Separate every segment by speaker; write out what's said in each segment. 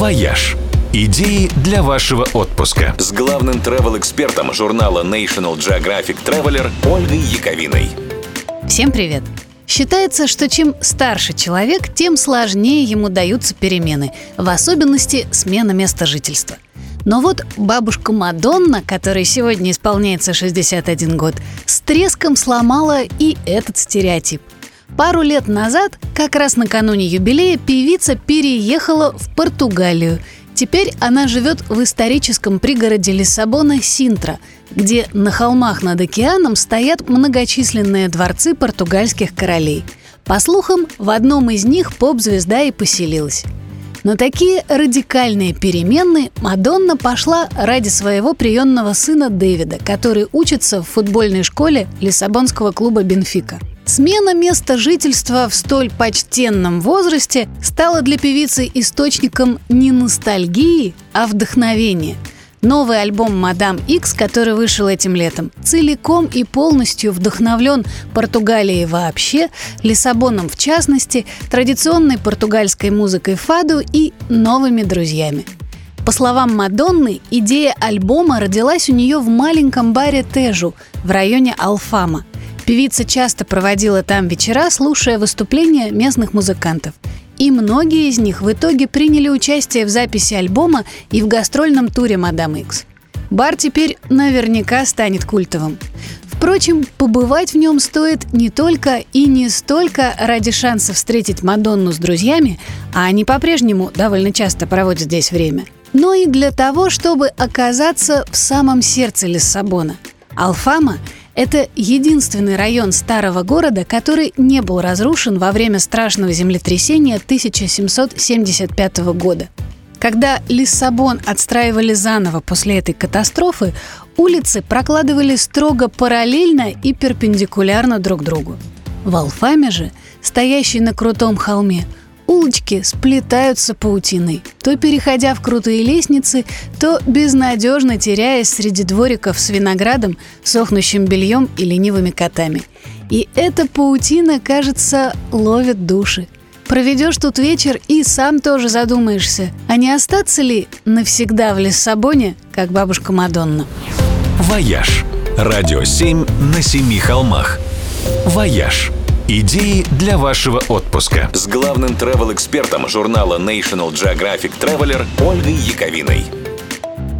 Speaker 1: «Вояж». Идеи для вашего отпуска. С главным travel-экспертом журнала National Geographic Traveler Ольгой Яковиной.
Speaker 2: Всем привет! Считается, что чем старше человек, тем сложнее ему даются перемены, в особенности смена места жительства. Но вот бабушка Мадонна, которой сегодня исполняется 61 год, с треском сломала и этот стереотип. Пару лет назад, как раз накануне юбилея, певица переехала в Португалию – Теперь она живет в историческом пригороде Лиссабона Синтра, где на холмах над океаном стоят многочисленные дворцы португальских королей. По слухам, в одном из них поп-звезда и поселилась. На такие радикальные перемены Мадонна пошла ради своего приемного сына Дэвида, который учится в футбольной школе Лиссабонского клуба «Бенфика». Смена места жительства в столь почтенном возрасте стала для певицы источником не ностальгии, а вдохновения. Новый альбом «Мадам Икс», который вышел этим летом, целиком и полностью вдохновлен Португалией вообще, Лиссабоном в частности, традиционной португальской музыкой фаду и новыми друзьями. По словам Мадонны, идея альбома родилась у нее в маленьком баре Тежу в районе Алфама. Певица часто проводила там вечера, слушая выступления местных музыкантов. И многие из них в итоге приняли участие в записи альбома и в гастрольном туре «Мадам Икс». Бар теперь наверняка станет культовым. Впрочем, побывать в нем стоит не только и не столько ради шанса встретить Мадонну с друзьями, а они по-прежнему довольно часто проводят здесь время, но и для того, чтобы оказаться в самом сердце Лиссабона. Алфама – это единственный район старого города, который не был разрушен во время страшного землетрясения 1775 года. Когда Лиссабон отстраивали заново после этой катастрофы, улицы прокладывали строго параллельно и перпендикулярно друг другу. В Алфаме же, стоящей на крутом холме, улочки сплетаются паутиной, то переходя в крутые лестницы, то безнадежно теряясь среди двориков с виноградом, сохнущим бельем и ленивыми котами. И эта паутина, кажется, ловит души. Проведешь тут вечер и сам тоже задумаешься, а не остаться ли навсегда в Лиссабоне, как бабушка Мадонна.
Speaker 1: «Вояж» – радио 7 на семи холмах. «Вояж» Идеи для вашего отпуска. С главным travel-экспертом журнала National Geographic Traveler Ольгой Яковиной.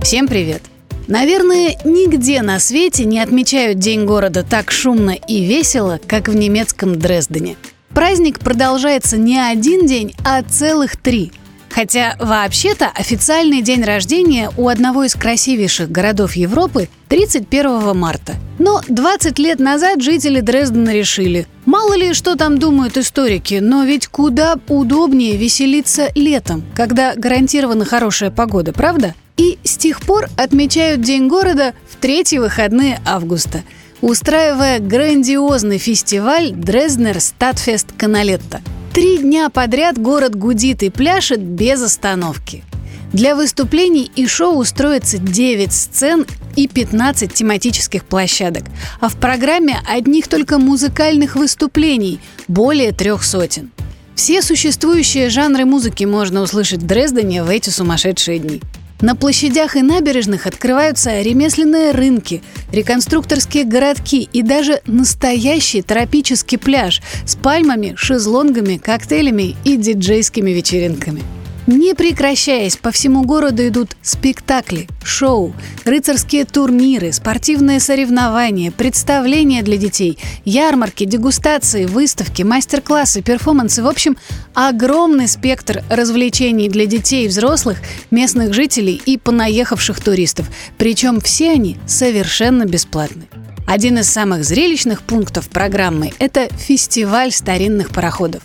Speaker 2: Всем привет! Наверное, нигде на свете не отмечают День города так шумно и весело, как в немецком Дрездене. Праздник продолжается не один день, а целых три. Хотя вообще-то официальный день рождения у одного из красивейших городов Европы 31 марта. Но 20 лет назад жители Дрездена решили, мало ли что там думают историки, но ведь куда удобнее веселиться летом, когда гарантирована хорошая погода, правда? И с тех пор отмечают День города в третьи выходные августа, устраивая грандиозный фестиваль Дрезднер Стадфест Каналетта – Три дня подряд город гудит и пляшет без остановки. Для выступлений и шоу устроится 9 сцен и 15 тематических площадок, а в программе одних только музыкальных выступлений более трех сотен. Все существующие жанры музыки можно услышать в Дрездене в эти сумасшедшие дни. На площадях и набережных открываются ремесленные рынки, реконструкторские городки и даже настоящий тропический пляж с пальмами, шезлонгами, коктейлями и диджейскими вечеринками – не прекращаясь, по всему городу идут спектакли, шоу, рыцарские турниры, спортивные соревнования, представления для детей, ярмарки, дегустации, выставки, мастер-классы, перформансы. В общем, огромный спектр развлечений для детей и взрослых, местных жителей и понаехавших туристов. Причем все они совершенно бесплатны. Один из самых зрелищных пунктов программы – это фестиваль старинных пароходов.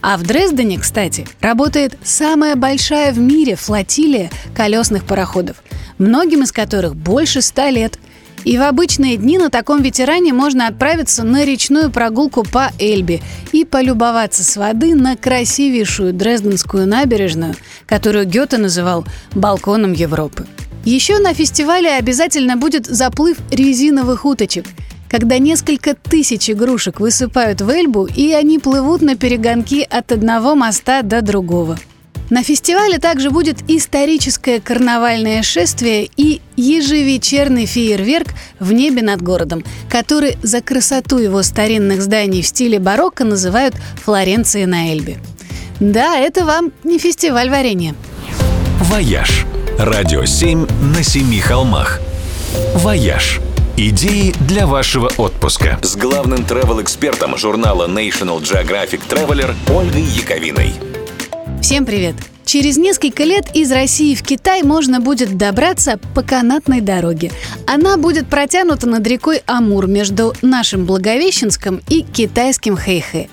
Speaker 2: А в Дрездене, кстати, работает самая большая в мире флотилия колесных пароходов, многим из которых больше ста лет. И в обычные дни на таком ветеране можно отправиться на речную прогулку по Эльбе и полюбоваться с воды на красивейшую Дрезденскую набережную, которую Гёте называл «балконом Европы». Еще на фестивале обязательно будет заплыв резиновых уточек, когда несколько тысяч игрушек высыпают в Эльбу, и они плывут на перегонки от одного моста до другого. На фестивале также будет историческое карнавальное шествие и ежевечерный фейерверк в небе над городом, который за красоту его старинных зданий в стиле барокко называют Флоренцией на Эльбе. Да, это вам не фестиваль варенья.
Speaker 1: «Вояж» – радио 7 на семи холмах. «Вояж» – идеи для вашего отпуска с главным travel-экспертом журнала National Geographic Traveler Ольгой Яковиной.
Speaker 2: Всем привет! Через несколько лет из России в Китай можно будет добраться по канатной дороге. Она будет протянута над рекой Амур между нашим Благовещенском и китайским Хэйхэ.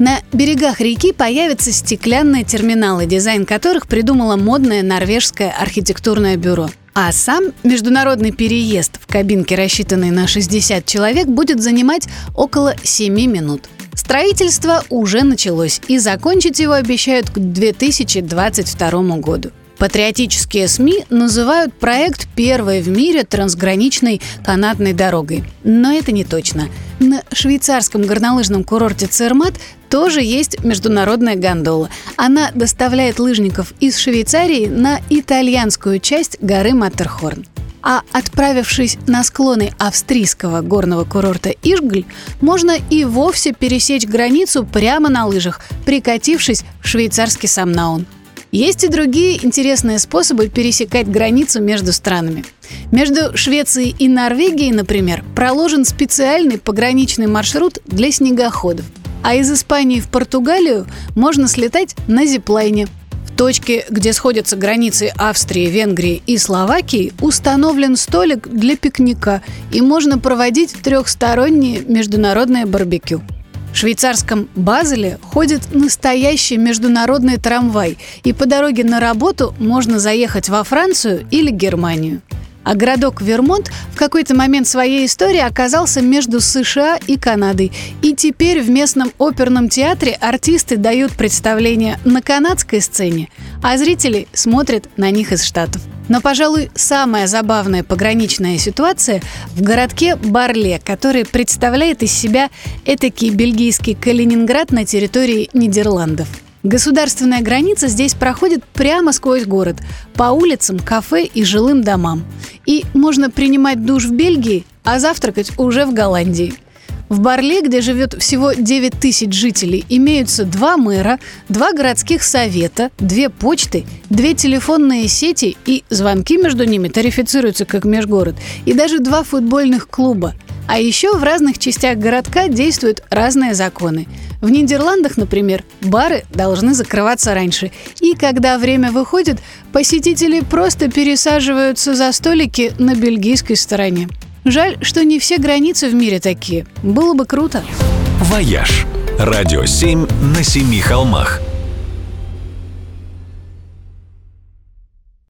Speaker 2: На берегах реки появятся стеклянные терминалы, дизайн которых придумало модное норвежское архитектурное бюро. А сам международный переезд в кабинке, рассчитанной на 60 человек, будет занимать около 7 минут. Строительство уже началось, и закончить его обещают к 2022 году. Патриотические СМИ называют проект первой в мире трансграничной канатной дорогой. Но это не точно. На швейцарском горнолыжном курорте Цермат тоже есть международная гондола. Она доставляет лыжников из Швейцарии на итальянскую часть горы Маттерхорн. А отправившись на склоны австрийского горного курорта Иргль, можно и вовсе пересечь границу прямо на лыжах, прикатившись в швейцарский Самнаун. Есть и другие интересные способы пересекать границу между странами. Между Швецией и Норвегией, например, проложен специальный пограничный маршрут для снегоходов. А из Испании в Португалию можно слетать на зиплайне – точке, где сходятся границы Австрии, Венгрии и Словакии, установлен столик для пикника, и можно проводить трехстороннее международное барбекю. В швейцарском Базеле ходит настоящий международный трамвай, и по дороге на работу можно заехать во Францию или Германию. А городок Вермонт в какой-то момент своей истории оказался между США и Канадой. И теперь в местном оперном театре артисты дают представления на канадской сцене, а зрители смотрят на них из Штатов. Но, пожалуй, самая забавная пограничная ситуация в городке Барле, который представляет из себя этакий бельгийский Калининград на территории Нидерландов – Государственная граница здесь проходит прямо сквозь город, по улицам, кафе и жилым домам. И можно принимать душ в Бельгии, а завтракать уже в Голландии. В Барле, где живет всего 9 тысяч жителей, имеются два мэра, два городских совета, две почты, две телефонные сети и звонки между ними тарифицируются как межгород, и даже два футбольных клуба. А еще в разных частях городка действуют разные законы. В Нидерландах, например, бары должны закрываться раньше. И когда время выходит, посетители просто пересаживаются за столики на бельгийской стороне. Жаль, что не все границы в мире такие. Было бы круто.
Speaker 1: «Вояж» – радио 7 на семи холмах –